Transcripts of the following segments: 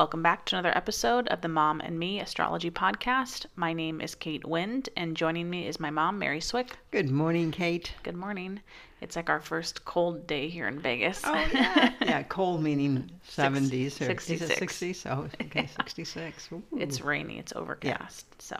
Welcome back to another episode of the Mom and Me Astrology Podcast. My name is Kate Wind, and joining me is my mom, Mary Swick. Good morning, Kate. Good morning. It's like our first cold day here in Vegas. Oh yeah, yeah. Cold meaning seventies or 66. is it sixty? So okay, sixty-six. Ooh. It's rainy, it's overcast. So,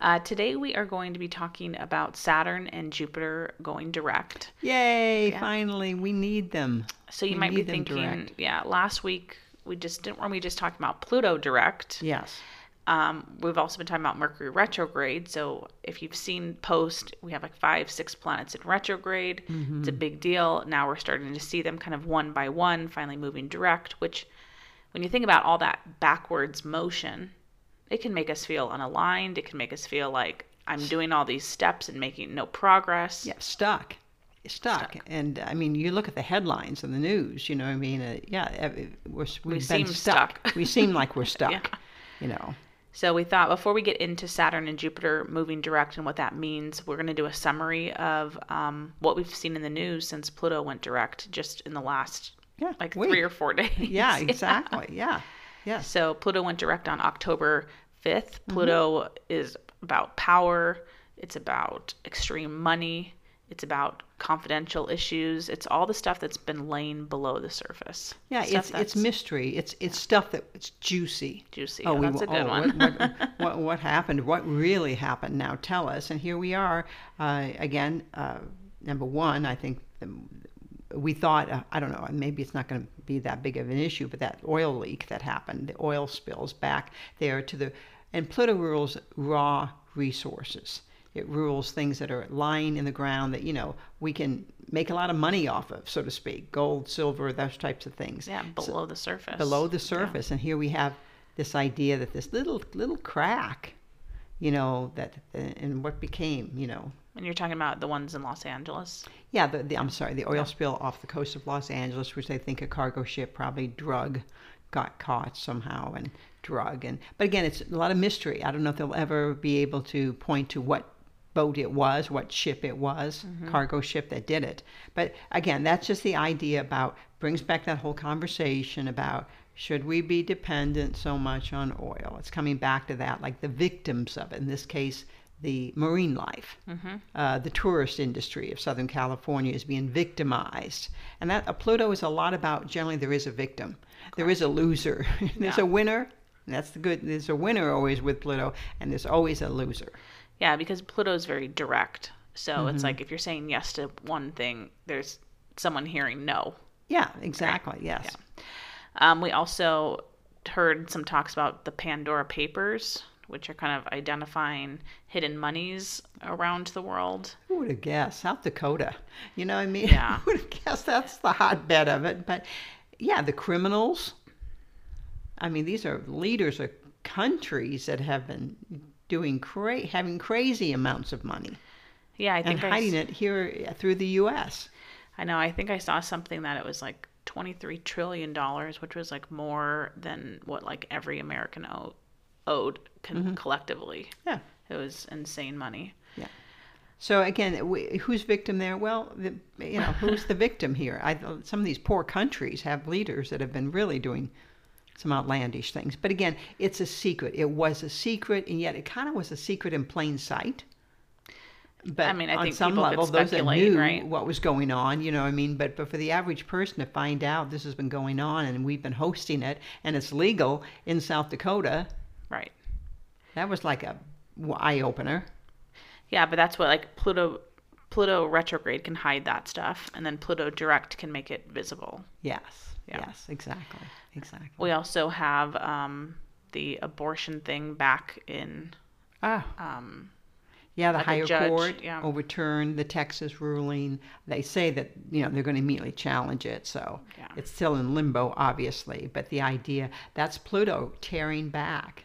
uh, today we are going to be talking about Saturn and Jupiter going direct. yay! Yeah. Finally, we need them. So you We might be thinking, yeah, last week we just didn't. When we just talked about Pluto direct. Yes. Um, we've also been talking about Mercury retrograde. So if you've seen post, we have like five, six planets in retrograde. Mm-hmm. It's a big deal. Now we're starting to see them kind of one by one, finally moving direct. Which, when you think about all that backwards motion, it can make us feel unaligned. It can make us feel like I'm doing all these steps and making no progress. Yeah, stuck. Stuck. And I mean, you look at the headlines in the news. You know, I mean, uh, yeah, we're, we've seem been stuck. stuck. we seem like we're stuck. Yeah. You know. So we thought before we get into Saturn and Jupiter moving direct and what that means, we're going to do a summary of um, what we've seen in the news since Pluto went direct just in the last Yeah. like week. three or four days. Yeah, exactly. Yeah. Yes. So Pluto went direct on October 5th. Mm-hmm. Pluto is about power, it's about extreme money, it's about confidential issues. It's all the stuff that's been laying below the surface. Yeah, it's it's mystery. It's it's stuff that it's juicy. juicy. Oh, Oh, we a good oh, one. What, what, what, what happened? What really happened? Now tell us. And here we are uh, again. Uh, number one, I think the, we thought uh, I don't know. Maybe it's not going to be that big of an issue, but that oil leak that happened, the oil spills back there to the and Pluto rules raw resources. It rules things that are lying in the ground that you know we can make a lot of money off of, so to speak, gold, silver, those types of things yeah, below the surface. below the Yeah. surface and here we have this idea that this little little crack you know that and what became you know And you're talking about the ones in Los Angeles. yeah the, the i'm sorry the oil spill off the coast of los angeles which they think a cargo ship probably drug got caught somehow and drug and but again it's a lot of mystery i don't know if they'll ever be able to point to what boat it was what ship it was cargo ship that did it but again that's just the idea about brings back that whole conversation about should we be dependent so much on oil it's coming back to that like the victims of it in this case the marine life uh, the tourist industry of Southern California is being victimized. And that uh, Pluto is a lot about generally there is a victim, there is a loser, there's Yeah. a winner. That's the good. There's a winner always with Pluto, and there's always a loser. Yeah, because Pluto is very direct. So Mm-hmm. it's like if you're saying yes to one thing, there's someone hearing no. Yeah, exactly. Yes. Um, we also heard some talks about the Pandora Papers, which are kind of identifying hidden monies around the world. Who would have guessed? South Dakota. You know what I mean? Yeah. Who would have guessed that's the hotbed of it? But yeah, the criminals. I mean, these are leaders of countries that have been doing cra- having crazy amounts of money Yeah, I and think I, hiding s- it here through the U.S. I know. I think I saw something that it was like twenty-three trillion dollars, which was like more than what like every American owe, owed con- Mm-hmm. collectively. Yeah. It was insane money. Yeah. So again, w- who's victim there? Well, the, you know, who's the victim here? I, some of these poor countries have leaders that have been really doing some outlandish things. But again, it's a secret. It was a secret, and yet it kind of was a secret in plain sight. But I mean, I on think some level, those that knew right? what was going on, you know, what I mean, but but for the average person to find out this has been going on and we've been hosting it and it's legal in South Dakota, Right. that was like a eye opener. Yeah, but that's what like Pluto Pluto retrograde can hide that stuff, and then Pluto direct can make it visible. Yes. Yeah. Yes. Exactly. Exactly. We also have um, the abortion thing back in Ah. um, Yeah, the like higher judge, court yeah. overturned the Texas ruling. They say that you know they're going to immediately challenge it, so Yeah. it's still in limbo, obviously. But the idea that's Pluto tearing back.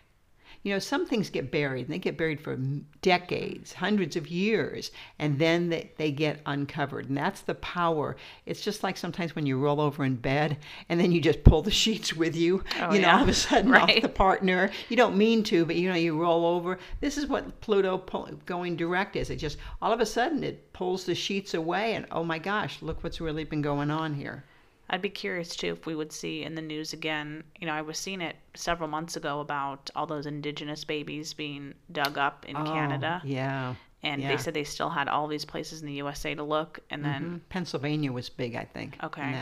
You know, some things get buried, and they get buried for decades, hundreds of years, and then they, they get uncovered. And that's the power. It's just like sometimes when you roll over in bed and then you just pull the sheets with you, Oh, you know, yeah. all of a sudden off the partner. You don't mean to, but you know, you roll over. This is what Pluto pull, going direct is. It just all of a sudden it pulls the sheets away, and oh my gosh, look what's really been going on here. I'd be curious too if we would see in the news again. You know, I was seeing it several months ago about all those indigenous babies being dug up in Oh, Canada, yeah. and yeah. they said they still had all these places in the USA to look. And then, Mhm. Pennsylvania was big, I think. okay.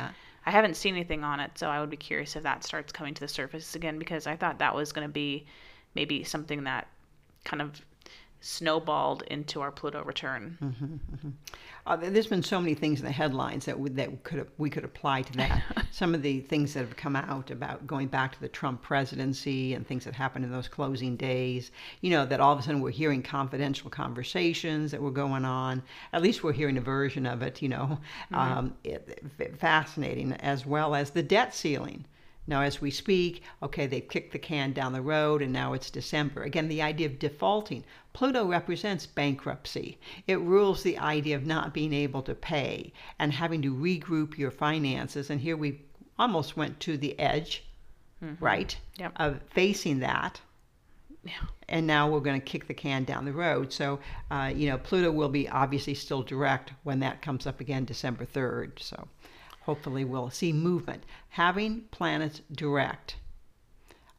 I haven't seen anything on it, so I would be curious if that starts coming to the surface again because I thought that was going to be maybe something that kind of snowballed into our Pluto return. Uh, there- there's been so many things in the headlines that would, that could we could apply to that. Some of the things that have come out about going back to the Trump presidency and things that happened in those closing days. You know that all of a sudden we're hearing confidential conversations that were going on. At least we're hearing a version of it. You know, um, it, fascinating as well as the debt ceiling. Now, as we speak, okay, they've kicked the can down the road and now it's December. Again, the idea of defaulting. Pluto represents bankruptcy. It rules the idea of not being able to pay and having to regroup your finances. And here we almost went to the edge, right, Yep. of facing that. Yeah. And now we're going to kick the can down the road. So, uh, you know, Pluto will be obviously still direct when that comes up again December 3rd. So, hopefully, we'll see movement. Having planets direct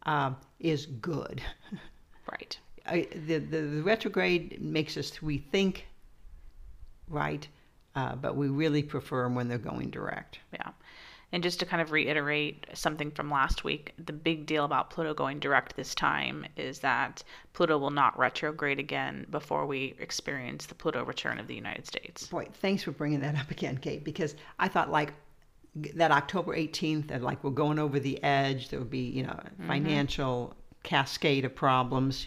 um, is good. Right. I, the, the, the retrograde makes us rethink, right? Uh, but we really prefer 'em when they're going direct. Yeah. And just to kind of reiterate something from last week, the big deal about Pluto going direct this time is that Pluto will not retrograde again before we experience the Pluto return of the United States. Boy, thanks for bringing that up again, Kate, because I thought like that October 18th, that like we're going over the edge, there would be, you know, mm-hmm. financial cascade of problems.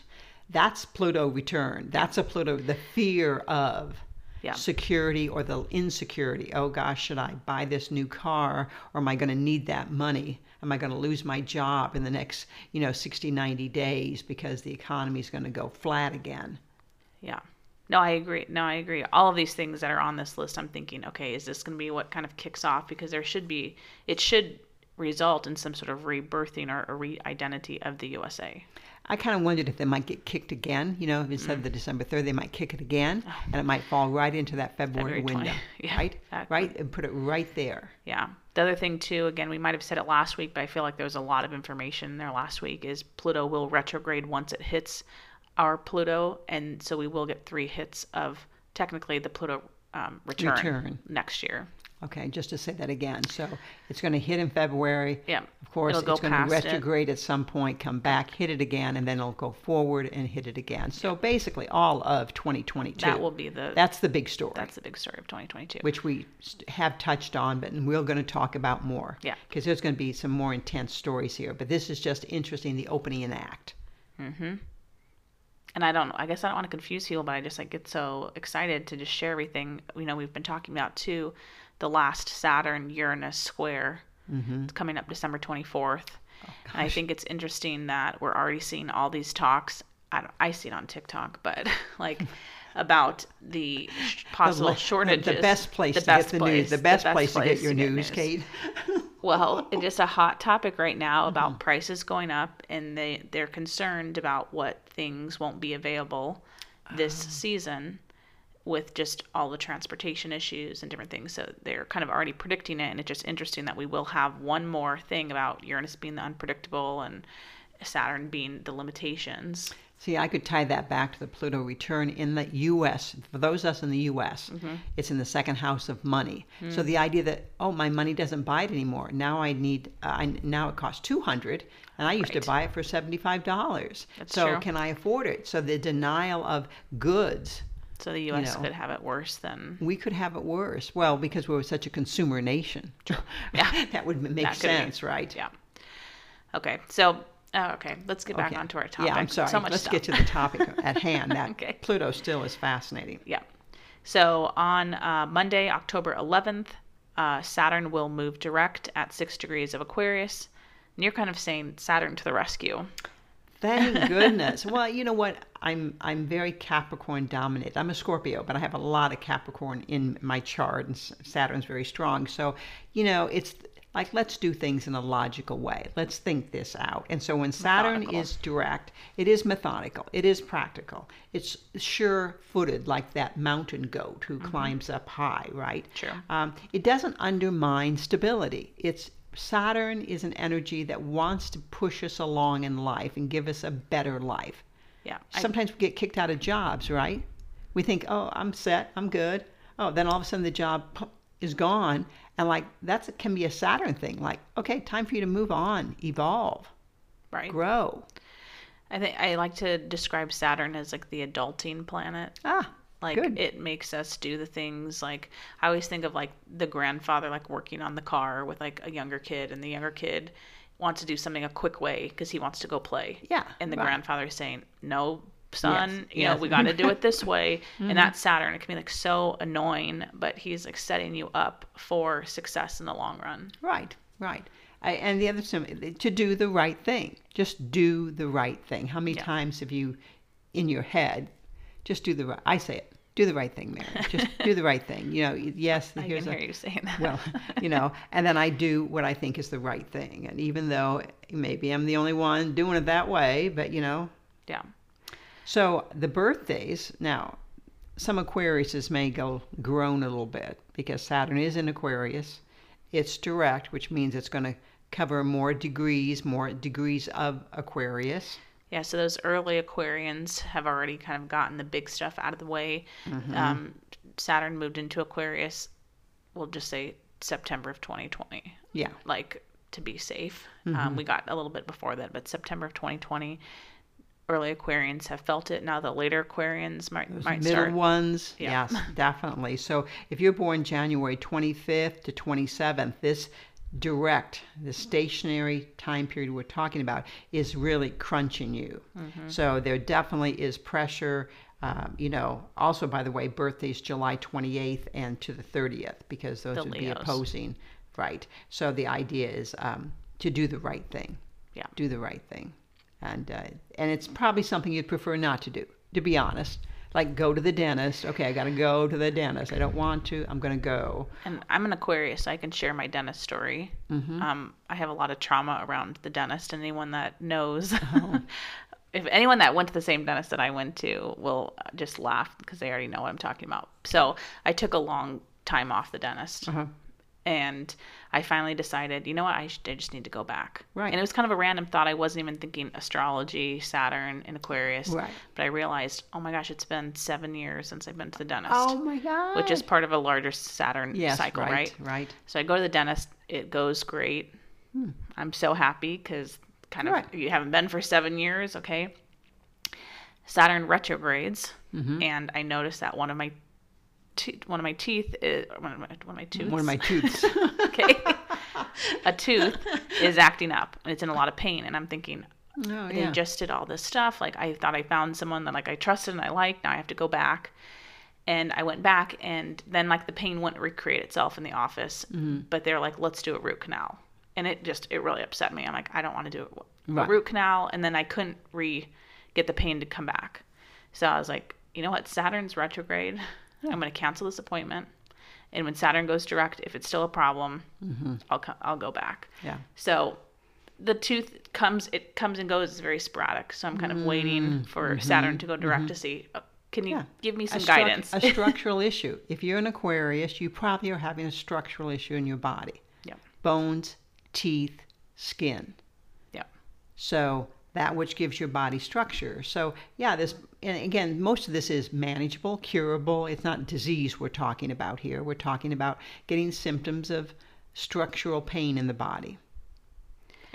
That's Pluto return. That's a Pluto, the fear of Yeah. security or the insecurity. Oh gosh, should I buy this new car or am I going to need that money? Am I going to lose my job in the next, you know, 60, 90 days because the economy is going to go flat again? Yeah. No, I agree. No, I agree. All of these things that are on this list, I'm thinking, okay, is this going to be what kind of kicks off? Because there should be, it should result in some sort of rebirthing or a re-identity of the USA. I kind of wondered if they might get kicked again. You know, instead of the mm. December 3rd, they might kick it again and it might fall right into that February, February window. yeah, right? exactly. Right? And put it right there. Yeah. The other thing too, again, we might have said it last week, but I feel like there was a lot of information there last week. Is Pluto will retrograde once it hits our Pluto, and so we will get three hits of technically the Pluto um, return, Return. next year. Okay, just to say that again. So it's going to hit in February. Yeah. Of course, It'll go it's going to past it. retrograde at some point, come back, hit it again, and then it'll go forward and hit it again. So basically, all of 2022. That will be the That's the big story. that's the big story of 2022. which we have touched on, but we're going to talk about more. Yeah. Because there's going to be some more intense stories here. But this is just interesting, the opening and act. And I don't I guess I don't want to confuse people, but I just like get so excited to just share everything. You know, we've been talking about too, the last Saturn Uranus square. It's coming up December 24th. and I think it's interesting that we're already seeing all these talks. I, I see it on TikTok, but like about the possible the, shortages. The best place the to best get the news. The best, place, to get your news, Kate. well, it's just a hot topic right now about Mm-hmm. prices going up, and they they're concerned about what things won't be available this Ah. season with just all the transportation issues and different things. So they're kind of already predicting it, and it's just interesting that we will have one more thing about Uranus being the unpredictable and Saturn being the limitations. See, I could tie that back to the Pluto return in the U.S. For those of us in the U.S., Mm-hmm. it's in the second house of money. Mm. So the idea that oh, my money doesn't buy it anymore. Now I need. Uh, I, now it costs two hundred, and I used Right. to buy it for seventy-five dollars. So true. can I afford it? So the denial of goods. So the U.S. know. could have it worse than We could have it worse. Well, because we're such a consumer nation. Yeah. that would make That sense, right? Yeah. Okay. So Oh, okay. Let's get back Okay. onto our topic. Yeah, I'm sorry. So much Let's stuff. get to the topic at hand. That Okay. Pluto still is fascinating. Yeah. So on uh, Monday, October 11th, uh, Saturn will move direct at six degrees of Aquarius. And you're kind of saying Saturn to the rescue. Thank goodness. well, you know what? I'm I'm very Capricorn dominated. I'm a Scorpio, but I have a lot of Capricorn in my chart, and Saturn's very strong. So, you know, it's like let's do things in a logical way. Let's think this out. And so when Saturn Methodical. is direct, it is methodical. It is practical. It's sure-footed, like that mountain goat who climbs up high, right? Sure. Um, it doesn't undermine stability. It's Saturn is an energy that wants to push us along in life and give us a better life. Yeah. I- Sometimes we get kicked out of jobs, right? We think, oh, I'm set, I'm good. Oh, then all of a sudden the job is gone. And like, that can be a Saturn thing. Like, okay, time for you to move on, evolve, right. grow. I think I like to describe Saturn as like the adulting planet. Ah, Like Good. it makes us do the things like I always think of like the grandfather like working on the car with like a younger kid and the younger kid wants to do something a quick way because he wants to go play. Yeah, And the right. grandfather is saying, "No, son, Yes, you know, yes. Mm-hmm. we got to do it this way." And that's Saturn. It can be like so annoying, but he's like setting you up for success in the long run. Right, right. I, and the other thing, to do the right thing. Just do the right thing. How many Yeah. times have you, in your head, just do the right? I say it. Do the right thing, Mary. Just do the right thing. You know, yes. I here's can a, hear you saying that. well, you know, and then I do what I think is the right thing. And even though maybe I'm the only one doing it that way, but you know, yeah. So the birthdays now, some Aquariuses may go groan a little bit because Saturn is in Aquarius. It's direct, which means it's going to cover more degrees, more degrees of Aquarius. Yeah, so those early Aquarians have already kind of gotten the big stuff out of the way. Um, Saturn moved into Aquarius, we'll just say September of 2020, Yeah, like to be safe. Um, we got a little bit before that, but September of 2020, early Aquarians have felt it. Now the later Aquarians might might middle start. ones. Yeah. Yes, definitely. So if you're born January 25th to 27th, this direct, the stationary time period we're talking about is really crunching you. Mm-hmm. So there definitely is pressure. Um, you know, also, by the way, birthdays July 28th and to the 30th because those The would be opposing. Right. So the idea is um, to do the right thing. Yeah. Do the right thing. And, uh, and it's probably something you'd prefer not to do, to be honest. Like go to the dentist. Okay, I got to go to the dentist. I don't want to. I'm going to go. And I'm an Aquarius, so I can share my dentist story. Mm-hmm. Um, I have a lot of trauma around the dentist, and anyone that knows, Oh. if anyone that went to the same dentist that I went to will just laugh because they already know what I'm talking about. So I took a long time off the dentist. Uh-huh. And I finally decided, you know what, I, should, I just need to go back. Right. And it was kind of a random thought. I wasn't even thinking astrology, Saturn, and Aquarius. Right. But I realized, oh my gosh, it's been seven years since I've been to the dentist Oh my God. which is part of a larger Saturn yes, cycle, right, right? right? So I go to the dentist. It goes great. I'm so happy because kind of Hmm. Right. you haven't been for seven years, okay? Saturn retrogrades, Mm-hmm. and I noticed that one of my te- one of my teeth is one of my one of my tooths. One of my tooths. okay, a tooth is acting up and it's in a lot of pain, and I'm thinking. oh They yeah. just did all this stuff. Like I thought I found someone that like I trusted and I liked. Now I have to go back. And I went back and then like the pain wouldn't recreate itself in the office. Mm-hmm. But they're like, let's do a root canal. And it just it really upset me. I'm like, I don't want to do a, a Right. root canal. And then I couldn't re get the pain to come back. So I was like, you know what? Saturn's retrograde. I'm going to cancel this appointment. And when Saturn goes direct, if it's still a problem, I'll co- I'll go back. Mm-hmm. Yeah. So the tooth comes it comes and goes it's very sporadic so i'm kind of waiting for saturn to go direct to see uh, can you Mm-hmm. Yeah. give me some a struc- guidance a structural issue. If you're an Aquarius, you probably are having a structural issue in your body. yeah Bones, teeth, skin. yeah So that which gives your body structure. So yeah, this and again, most of this is manageable, curable. It's not disease we're talking about here. We're talking about getting symptoms of structural pain in the body.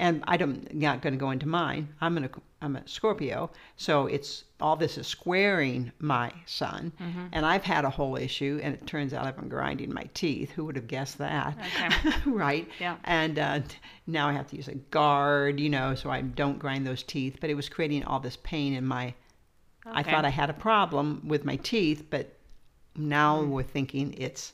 And I'm not going to go into mine. I'm an I'm a Scorpio, so it's all this is squaring my sun, Mm-hmm. and I've had a whole issue, and it turns out I've been grinding my teeth. Who would have guessed that? Okay. right. Yeah. And uh, now I have to use a guard, you know, so I don't grind those teeth. But it was creating all this pain in my. Okay. I thought I had a problem with my teeth, but now Mm-hmm. we're thinking it's.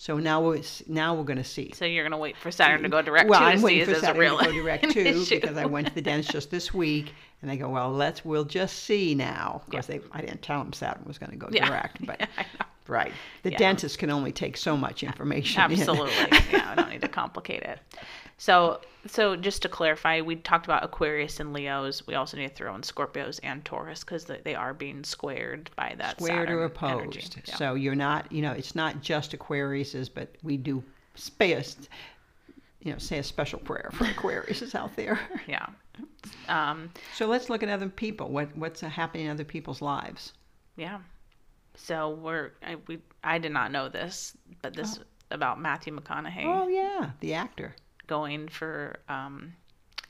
So now we're now we're going to see. So you're gonna wait for Saturn to go direct Well, to I'm waiting for Saturn real to go direct too because I went to the dentist just this week, and they go, "Well, let's we'll just see now." Of course, they I didn't tell them Saturn was going to go Yeah. direct, but know. right, the Yeah. dentist can only take so much information. in. Absolutely. yeah, I don't need to complicate it. So, so just to clarify, we talked about Aquarius and Leos. We also need to throw in Scorpios and Taurus because they, they are being squared by that squared or Saturn energy. opposed. Yeah. So you're not, you know, it's not just Aquariuses, but we do space, you know, say a special prayer for Aquariuses out there. yeah. Um, So let's look at other people. What what's happening in other people's lives? yeah. So we're I, we I did not know this, but this about Matthew McConaughey Oh yeah, the actor. Going for um,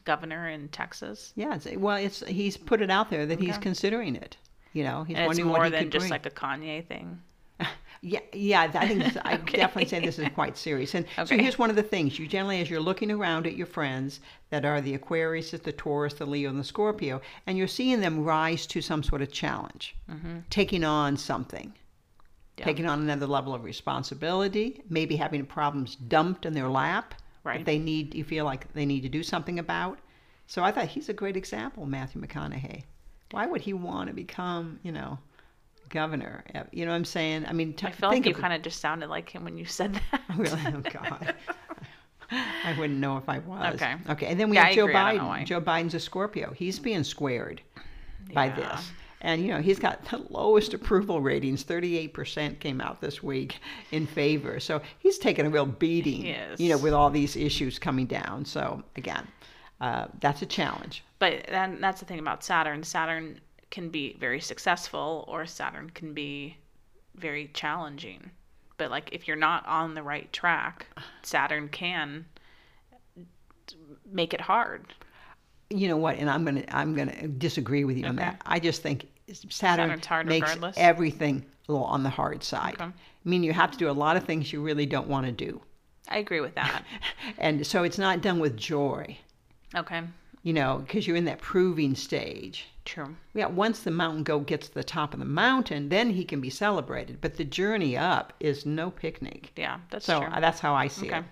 governor in Texas. Yeah, it's, well, it's he's put it out there that he's considering it. You know, he's And it's wondering more what he than could just bring. like a Kanye thing. Yeah, yeah. I think this, I Okay. definitely say this is quite serious. And so here's one of the things: you generally, as you're looking around at your friends that are the Aquarius, the Taurus, the Leo, and the Scorpio, and you're seeing them rise to some sort of challenge, taking on something, Yeah. taking on another level of responsibility, maybe having problems dumped in their lap Right. that they need. You feel like they need to do something about. So I thought he's a great example, Matthew McConaughey. Why would he want to become, you know? Governor, uh, you know what I'm saying? I mean, t- I feel like you kind of just sounded like him when you said that. Really? Oh God. I wouldn't know if I was. Okay. Okay. And then we Yeah, have Joe agree. I don't know why. Biden. Joe Biden's a Scorpio. He's being squared by this. And you know, he's got the lowest approval ratings. 38% came out this week in favor. So he's taking a real beating, Yes. you know, with all these issues coming down. So again, uh, that's a challenge. But then that's the thing about Saturn. Saturn can be very successful, or Saturn can be very challenging. But like if you're not on the right track, Saturn can make it hard. You know what and i'm gonna i'm gonna disagree with you on that i just think saturn makes regardless? everything a little on the hard side Okay. i mean you have to do a lot of things you really don't want to do I agree with that. and so it's not done with joy Okay, you know because you're in that proving stage true. yeah once the mountain goat gets to the top of the mountain then he can be celebrated but the journey up is no picnic Yeah, that's so true. uh, that's how i see Okay. it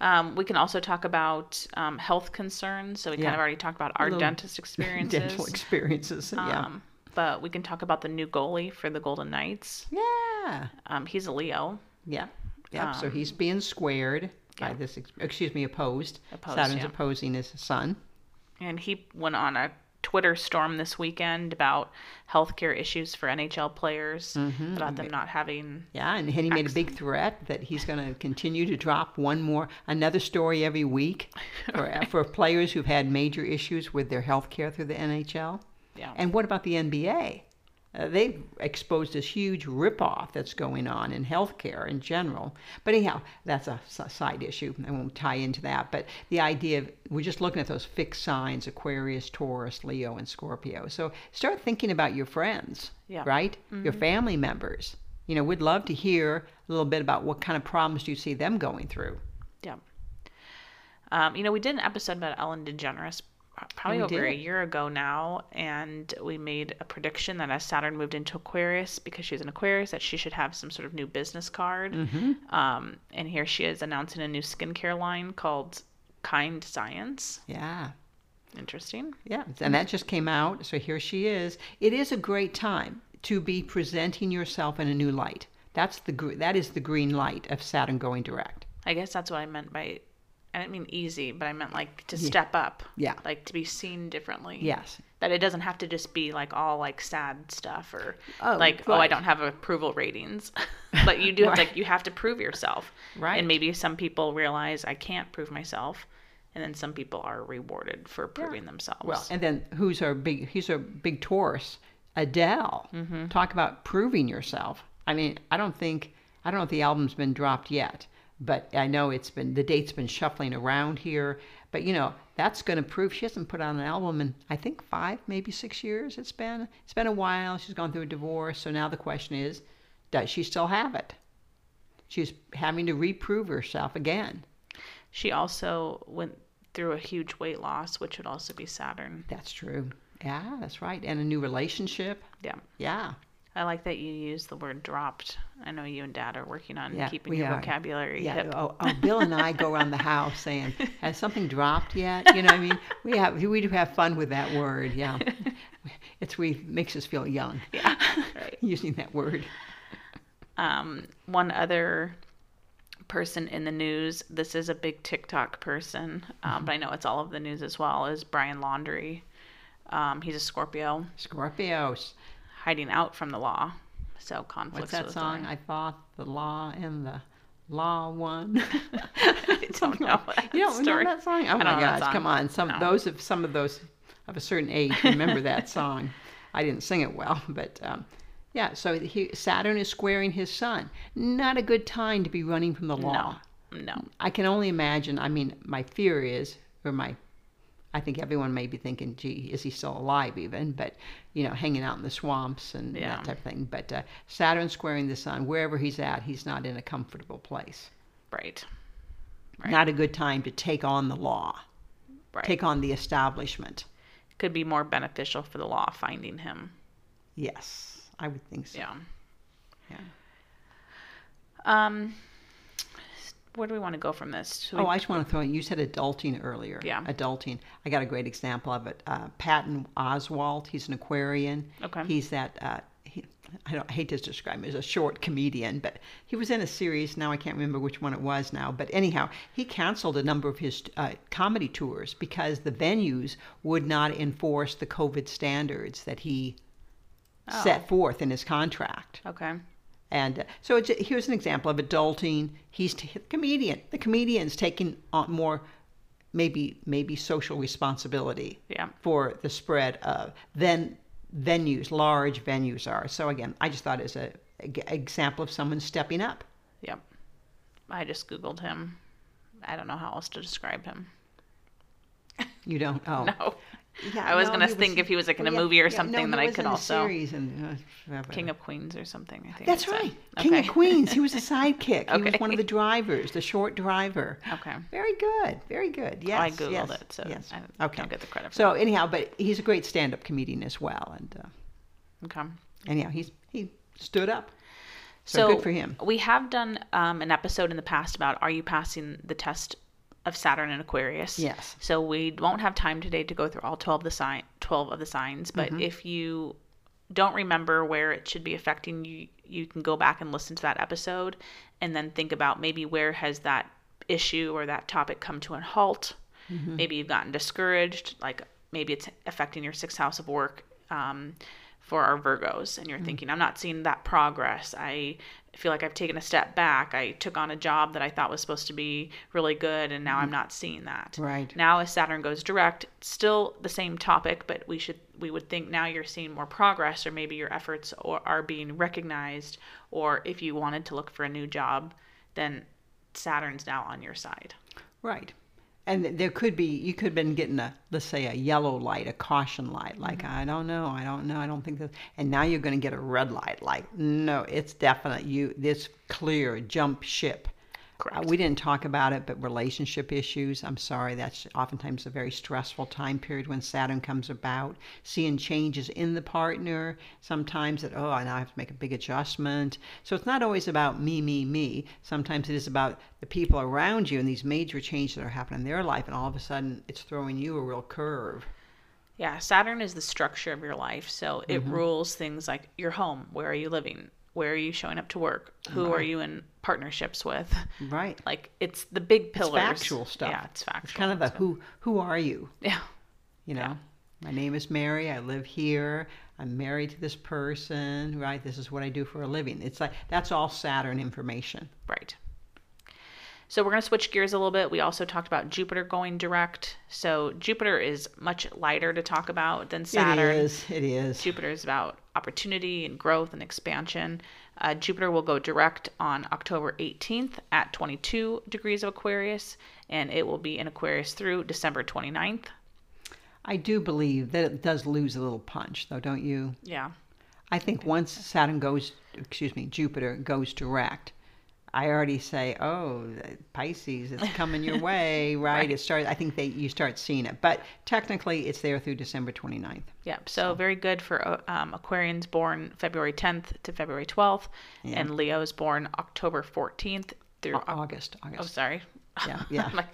Um, we can also talk about um, health concerns. So we Yeah. kind of already talked about our dentist experiences. dental experiences yeah Um, but we can talk about the new goalie for the Golden Knights. yeah Um, he's a Leo. Yeah. Yep. so he's being squared by Um, this, excuse me, opposed. Opposed, Saturn's yeah. opposing his sun. and he went on a Twitter storm this weekend about healthcare issues for NHL players, Mm-hmm. about them not having. Yeah, and he made a big threat that he's going to continue to drop one more, another story every week for, for players who've had major issues with their health care through the NHL. Yeah. And what about the NBA? Uh, they've exposed this huge ripoff that's going on in healthcare in general. But anyhow, that's a side issue. I won't tie into that. But the idea of we're just looking at those fixed signs Aquarius, Taurus, Leo, and Scorpio. So start thinking about your friends, Yeah. right? Your family members. You know, we'd love to hear a little bit about what kind of problems do you see them going through. Yeah. Um, you know, we did an episode about Ellen DeGeneres probably over a year ago now, and we made a prediction that as Saturn moved into Aquarius, because she's an Aquarius, that she should have some sort of new business card. Mm-hmm. Um, and here she is announcing a new skincare line called Kind Science. Yeah. Interesting. Yeah, and that just came out. So here she is. It is a great time to be presenting yourself in a new light. That's the gr- that is the green light of Saturn going direct. I guess that's what I meant by. I didn't mean easy, but I meant like to step up. Yeah. Like to be seen differently. Yes. That it doesn't have to just be like all like sad stuff or Oh, like oh I don't have approval ratings, but you do have Right. like you have to prove yourself. Right. And maybe some people realize I can't prove myself, and then some people are rewarded for proving themselves. Well, and then who's our big? Who's our big Taurus? Adele. Mm-hmm. Talk about proving yourself. I mean, I don't think I don't know if the album's been dropped yet, but I know it's been the date's been shuffling around here. But you know that's going to prove she hasn't put out an album in I think five, maybe six years. It's been it's been a while. She's gone through a divorce, so now the question is, does she still have it? She's having to reprove herself again. She also went through a huge weight loss, which would also be Saturn. That's true. Yeah, that's right. And a new relationship. Yeah. Yeah. I like that you use the word dropped. I know you and Dad are working on Yeah, keeping your are. vocabulary Yeah, hip. oh, oh, Bill and I go around the house saying, "Has something dropped yet?" You know, what I mean, we have we do have fun with that word. Yeah, it's we makes us feel young Yeah. right. using that word. Um, one other person in the news, this is a big TikTok person, um, Mm-hmm. but I know it's all of the news as well, is Brian Laundrie. Um, he's a Scorpio Scorpios. Hiding out from the law. So conflicts What's that song? I thought the law and the law won. I don't know. you don't story. know that song? Oh I my don't know that gosh! Come on, some No. those of some of those of a certain age remember that song. I didn't sing it well, but um, yeah. So he, Saturn is squaring his Sun. Not a good time to be running from the law. No, no. I can only imagine. I mean, my fear is, or my, I think everyone may be thinking, "Gee, is he still alive?" Even, but you know, hanging out in the swamps and Yeah. that type of thing. But uh, Saturn squaring the Sun, wherever he's at, he's not in a comfortable place. Right. Right. Not a good time to take on the law, Right. take on the establishment. Could be more beneficial for the law finding him. Yes, I would think so. Yeah. Yeah. Um, where do we want to go from this? Should we- Oh, I just want to throw in. You said adulting earlier. Yeah. Adulting. I got a great example of it. Uh, Patton Oswalt. He's an Aquarian. Okay. He's that. Uh, he, I don't I hate to describe him as a short comedian, but he was in a series. Now I can't remember which one it was now. But anyhow, he canceled a number of his uh, comedy tours because the venues would not enforce the COVID standards that he Oh. set forth in his contract. okay. And uh, so it's, here's an example of adulting. He's t- the comedian. The comedian's taking on more, maybe maybe social responsibility Yeah. for the spread of than venues, large venues are. So again, I just thought as a, a g- example of someone stepping up. Yep. I just Googled him. I don't know how else to describe him. You don't. Oh, No. Yeah, I was no, gonna think if he was, like, in a yeah, movie or yeah, something no, that I was could in a also- series and, uh, King of Queens or something, I think. That's right. King of Queens. He was a sidekick. He was one of the drivers, the short driver. Okay. Very good. Very good. Yes. I Googled yes, it, so yes. I okay. don't get the credit for So anyhow, but he's a great stand-up comedian as well, and uh, Okay. anyhow, he's he stood up. So, So, good for him. We have done um, an episode in the past about are you passing the test of Saturn and Aquarius? Yes. So we won't have time today to go through all 12 the sign 12 of the signs, but Mm-hmm. if you don't remember where it should be affecting you, you can go back and listen to that episode and then think about maybe where has that issue or that topic come to a halt. Mm-hmm. Maybe you've gotten discouraged, like maybe it's affecting your sixth house of work. Um, for our Virgos, and you're Mm-hmm. thinking, I'm not seeing that progress. I feel like I've taken a step back. I took on a job that I thought was supposed to be really good, and now I'm not seeing that. Mm-hmm. Right. Now, as Saturn goes direct, still the same topic, but we should we would think now you're seeing more progress, or maybe your efforts or, are being recognized, or if you wanted to look for a new job, then Saturn's now on your side. Right. And there could be you could have been getting a let's say a yellow light, a caution light, like Mm-hmm. I don't know, I don't know, I don't think that. And now you're going to get a red light, like no, it's definite. You this clear jump ship. Uh, we didn't talk about it, but relationship issues. I'm sorry, that's oftentimes a very stressful time period when Saturn comes about. Seeing changes in the partner, sometimes that, oh, I now have to make a big adjustment. So it's not always about me, me, me. Sometimes it is about the people around you and these major changes that are happening in their life, and all of a sudden it's throwing you a real curve. Yeah, Saturn is the structure of your life. So it Mm-hmm. rules things like your home, where are you living, where are you showing up to work, who are you in partnerships with. Right. Like it's the big pillars. It's factual stuff. Yeah, it's factual. It's kind of the who who are you? yeah. You know, Yeah. my name is Mary. I live here. I'm married to this person, right? This is what I do for a living. It's like that's all Saturn information. Right. So we're going to switch gears a little bit. We also talked about Jupiter going direct. So Jupiter is much lighter to talk about than Saturn. It is. It is. Jupiter is about opportunity and growth and expansion. Uh, Jupiter will go direct on October 18th at 22 degrees of Aquarius, and it will be in Aquarius through December 29th. I do believe that it does lose a little punch, though, don't you? Yeah. I think once Saturn goes, excuse me, Jupiter goes direct, I already say, oh, Pisces, it's coming your way, right? Right. It starts. I think they you start seeing it, but technically it's there through December 29th. Yeah, so very good for uh, um, Aquarians born February 10th to February 12th, Yeah. and Leos born October 14th through. Au- Oc- August, oh, August. sorry. Yeah, yeah. like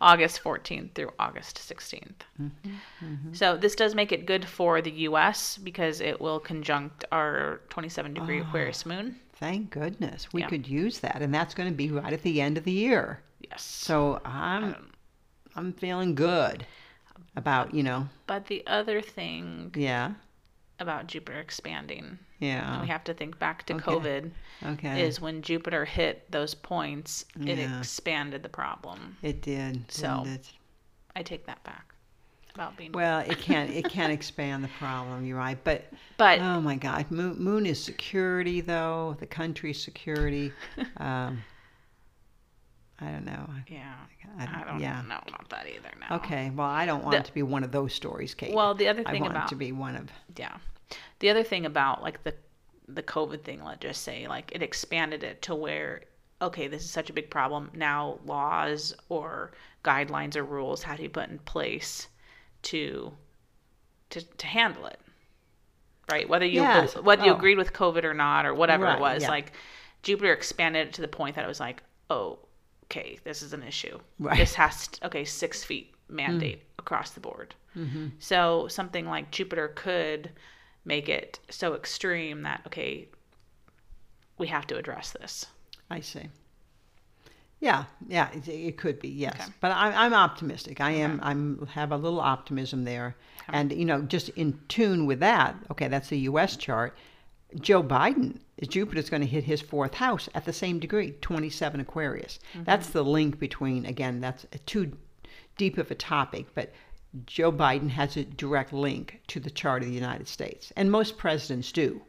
August 14th through August 16th. Mm-hmm, So this does make it good for the U.S. because it will conjunct our 27 degree Aquarius moon. Thank goodness we Yeah. could use that, and that's going to be right at the end of the year. Yes. So I'm um, I'm feeling good about you know But the other thing yeah about Jupiter expanding, yeah we have to think back to Okay. COVID, okay is when Jupiter hit those points, it Yeah. expanded the problem. it did So- it? I take that back about being. Well, it can't it can't expand the problem. You're right, but but oh my God, moon, moon is security though. The country's security. Um, I don't know. yeah, I I don't- don't yeah. know about that either. Now. Okay, well, I don't want The- it to be one of those stories, Kate. Well, the other I thing want about it to be one of yeah, the other thing about like the the COVID thing, let's just say, like it expanded it to where okay, this is such a big problem. Now laws or guidelines or rules have to be put in place to to to handle it. Right? Whether you Yes. whether you Oh. agreed with COVID or not or whatever Right, it was, yeah. like Jupiter expanded it to the point that it was like, oh, okay, this is an issue. Right. This has to, okay, six feet mandate mm. across the board. Mm-hmm. So something like Jupiter could make it so extreme that okay, we have to address this. I see. Yeah, yeah, it, it could be yes, Okay. but I'm I'm optimistic. I am I'm have a little optimism there, Okay. and you know just in tune with that. Okay, that's the U.S. chart. Joe Biden, Jupiter's going to hit his fourth house at the same degree, 27 Aquarius. Mm-hmm. That's the link between again. That's too deep of a topic, but Joe Biden has a direct link to the chart of the United States, and most presidents do.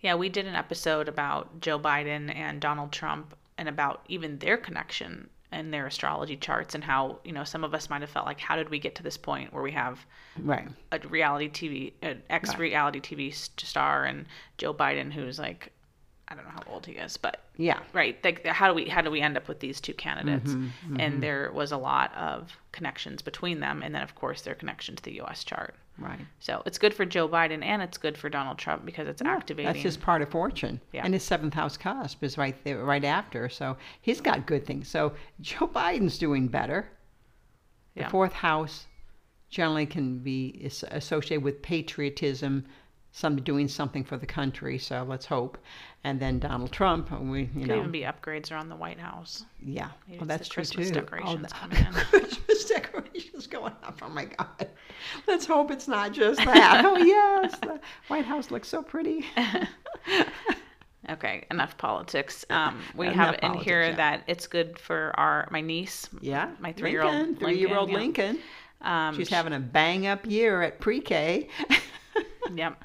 Yeah, we did an episode about Joe Biden and Donald Trump and about even their connection and their astrology charts and how, you know, some of us might have felt like how did we get to this point where we have Right. a reality TV, an ex reality TV star and Joe Biden who's like I don't know how old he is, but Yeah. right. Like how do we how do we end up with these two candidates? Mm-hmm, and there was a lot of connections between them. And then of course their connection to the us chart Right. so it's good for joe biden and it's good for donald trump because it's Yeah, activating That's his part of fortune. Yeah. And his seventh house cusp is right there, right after. So he's got good things. So Joe Biden's doing better. The Yeah. fourth house generally can be associated with patriotism, some doing something for the country. So let's hope. And then Donald Trump, uh, we you could know, even be upgrades around the white house yeah, well that's the true Christmas too. decorations the coming in. Going up. Oh my God! Let's hope it's not just that. oh yes, the White House looks so pretty. okay enough politics um, we Enough have in politics, here yeah. that it's good for our my niece Yeah, My three-year-old three-year-old Lincoln, um, She's having a bang-up year at pre-K. yep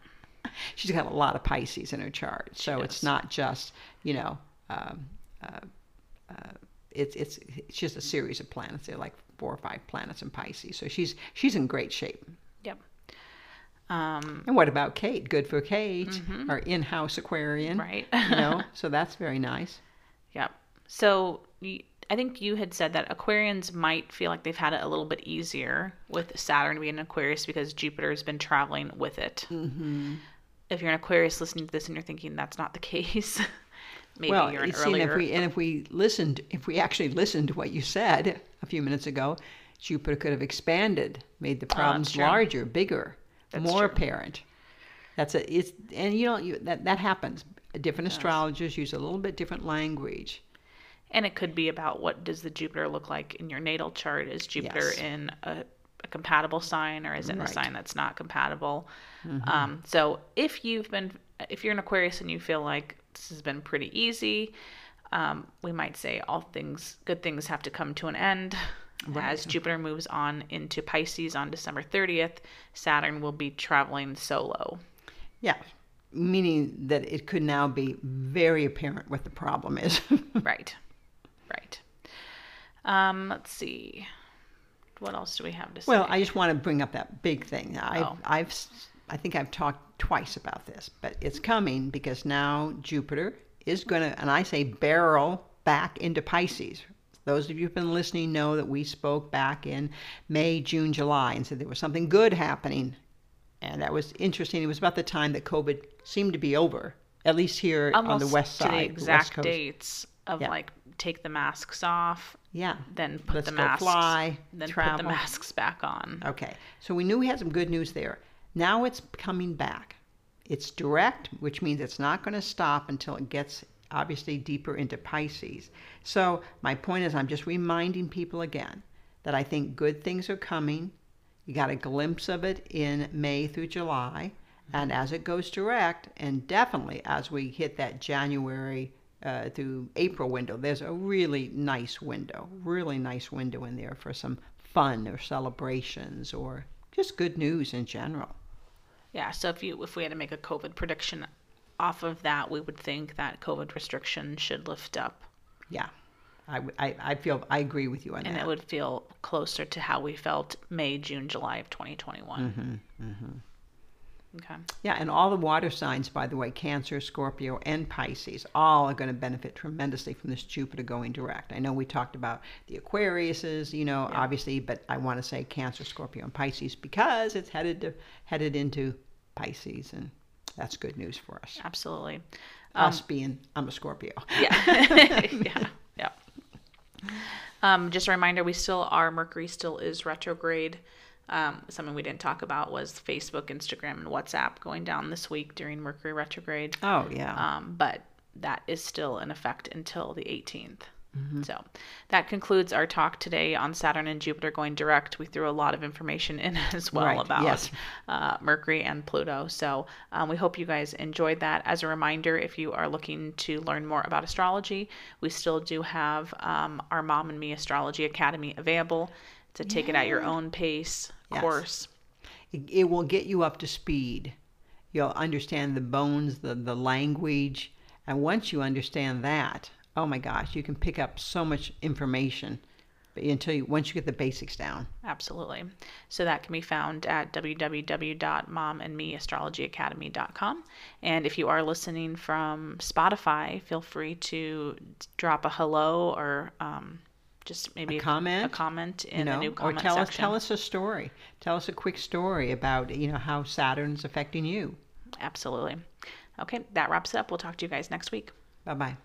She's got a lot of Pisces in her chart, so it's not just you know, um, uh, uh, it's it's it's just a series of planets. They're like four or five planets in Pisces, so she's she's in great shape. yep um, And what about Kate? Good for Kate, our in-house Aquarian, right You know, so that's very nice. Yep. So I think you had said that Aquarians might feel like they've had it a little bit easier with Saturn being in Aquarius because Jupiter's been traveling with it. Mm-hmm. If you're an Aquarius listening to this and you're thinking that's not the case, maybe well, you're an you see, and earlier. if we and if we listened, if we actually listened to what you said a few minutes ago, Jupiter could have expanded, made the problems Oh, larger, bigger, That's more true. apparent. That's a it's and you know you, that that happens. Different astrologers use a little bit different language. And it could be about what does the Jupiter look like in your natal chart? Is Jupiter Yes. in a, a compatible sign or is it in Right. a sign that's not compatible? Mm-hmm. Um, so if you've been, if you're an Aquarius and you feel like this has been pretty easy, Um, we might say all things, good things have to come to an end. As Jupiter moves on into Pisces on December 30th, Saturn will be traveling solo. Yeah, meaning that it could now be very apparent what the problem is. right, right. Um, let's see. What else do we have to say? well, I just want to bring up that big thing. I've, Oh. I've, I think I've talked twice about this, but it's coming because now Jupiter is going to, and I say barrel back into Pisces. Those of you who've been listening know that we spoke back in May, June, July, and said there was something good happening, and that was interesting. It was about the time that COVID seemed to be over, at least here on the Almost west to side, the the exact coast. dates of Yeah. like take the masks off, Yeah. then put Let's the masks, fly, then put the masks back on. Okay, so we knew we had some good news there. Now it's coming back. It's direct, which means it's not going to stop until it gets obviously deeper into Pisces. So my point is, I'm just reminding people again that I think good things are coming. You got a glimpse of it in May through July, and as it goes direct, and definitely as we hit that January uh, through April window, there's a really nice window, really nice window in there for some fun or celebrations or just good news in general. Yeah, so if you if we had to make a COVID prediction off of that, we would think that COVID restrictions should lift up Yeah, I, I feel I agree with you on and that. And it would feel closer to how we felt May, June, July of 2021. Mm-hmm, Okay. Yeah, and all the water signs, by the way, Cancer, Scorpio, and Pisces, all are going to benefit tremendously from this Jupiter going direct. I know we talked about the Aquariuses, you know, obviously, but I want to say Cancer, Scorpio, and Pisces because it's headed to headed into Pisces, and that's good news for us. Absolutely. us being, I'm a Scorpio. Yeah. yeah. Yeah. Um, just a reminder, we still are, Mercury still is retrograde. Um, something we didn't talk about was Facebook, Instagram, and WhatsApp going down this week during Mercury retrograde. Oh yeah. Um, but that is still in effect until the 18th. So that concludes our talk today on Saturn and Jupiter going direct. We threw a lot of information in as well Right, about yes. uh, Mercury and Pluto. So um, we hope you guys enjoyed that. As a reminder, if you are looking to learn more about astrology, we still do have um, our Mom and Me Astrology Academy available to take it at your own pace Yes. course. it, it will get you up to speed. You'll understand the bones, the, the language. And once you understand that, oh my gosh, you can pick up so much information until you, once you get the basics down. Absolutely. So that can be found at www.momandmeastrologyacademy.com. And if you are listening from Spotify, feel free to drop a hello or um, just maybe a comment, a comment in You know, the new or comment tell us tell us a story. Tell us a quick story about you know how Saturn's affecting you. Absolutely. Okay, that wraps it up. We'll talk to you guys next week. Bye bye.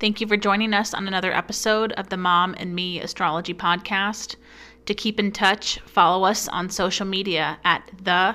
Thank you for joining us on another episode of the Mom and Me Astrology Podcast. To keep in touch, follow us on social media at the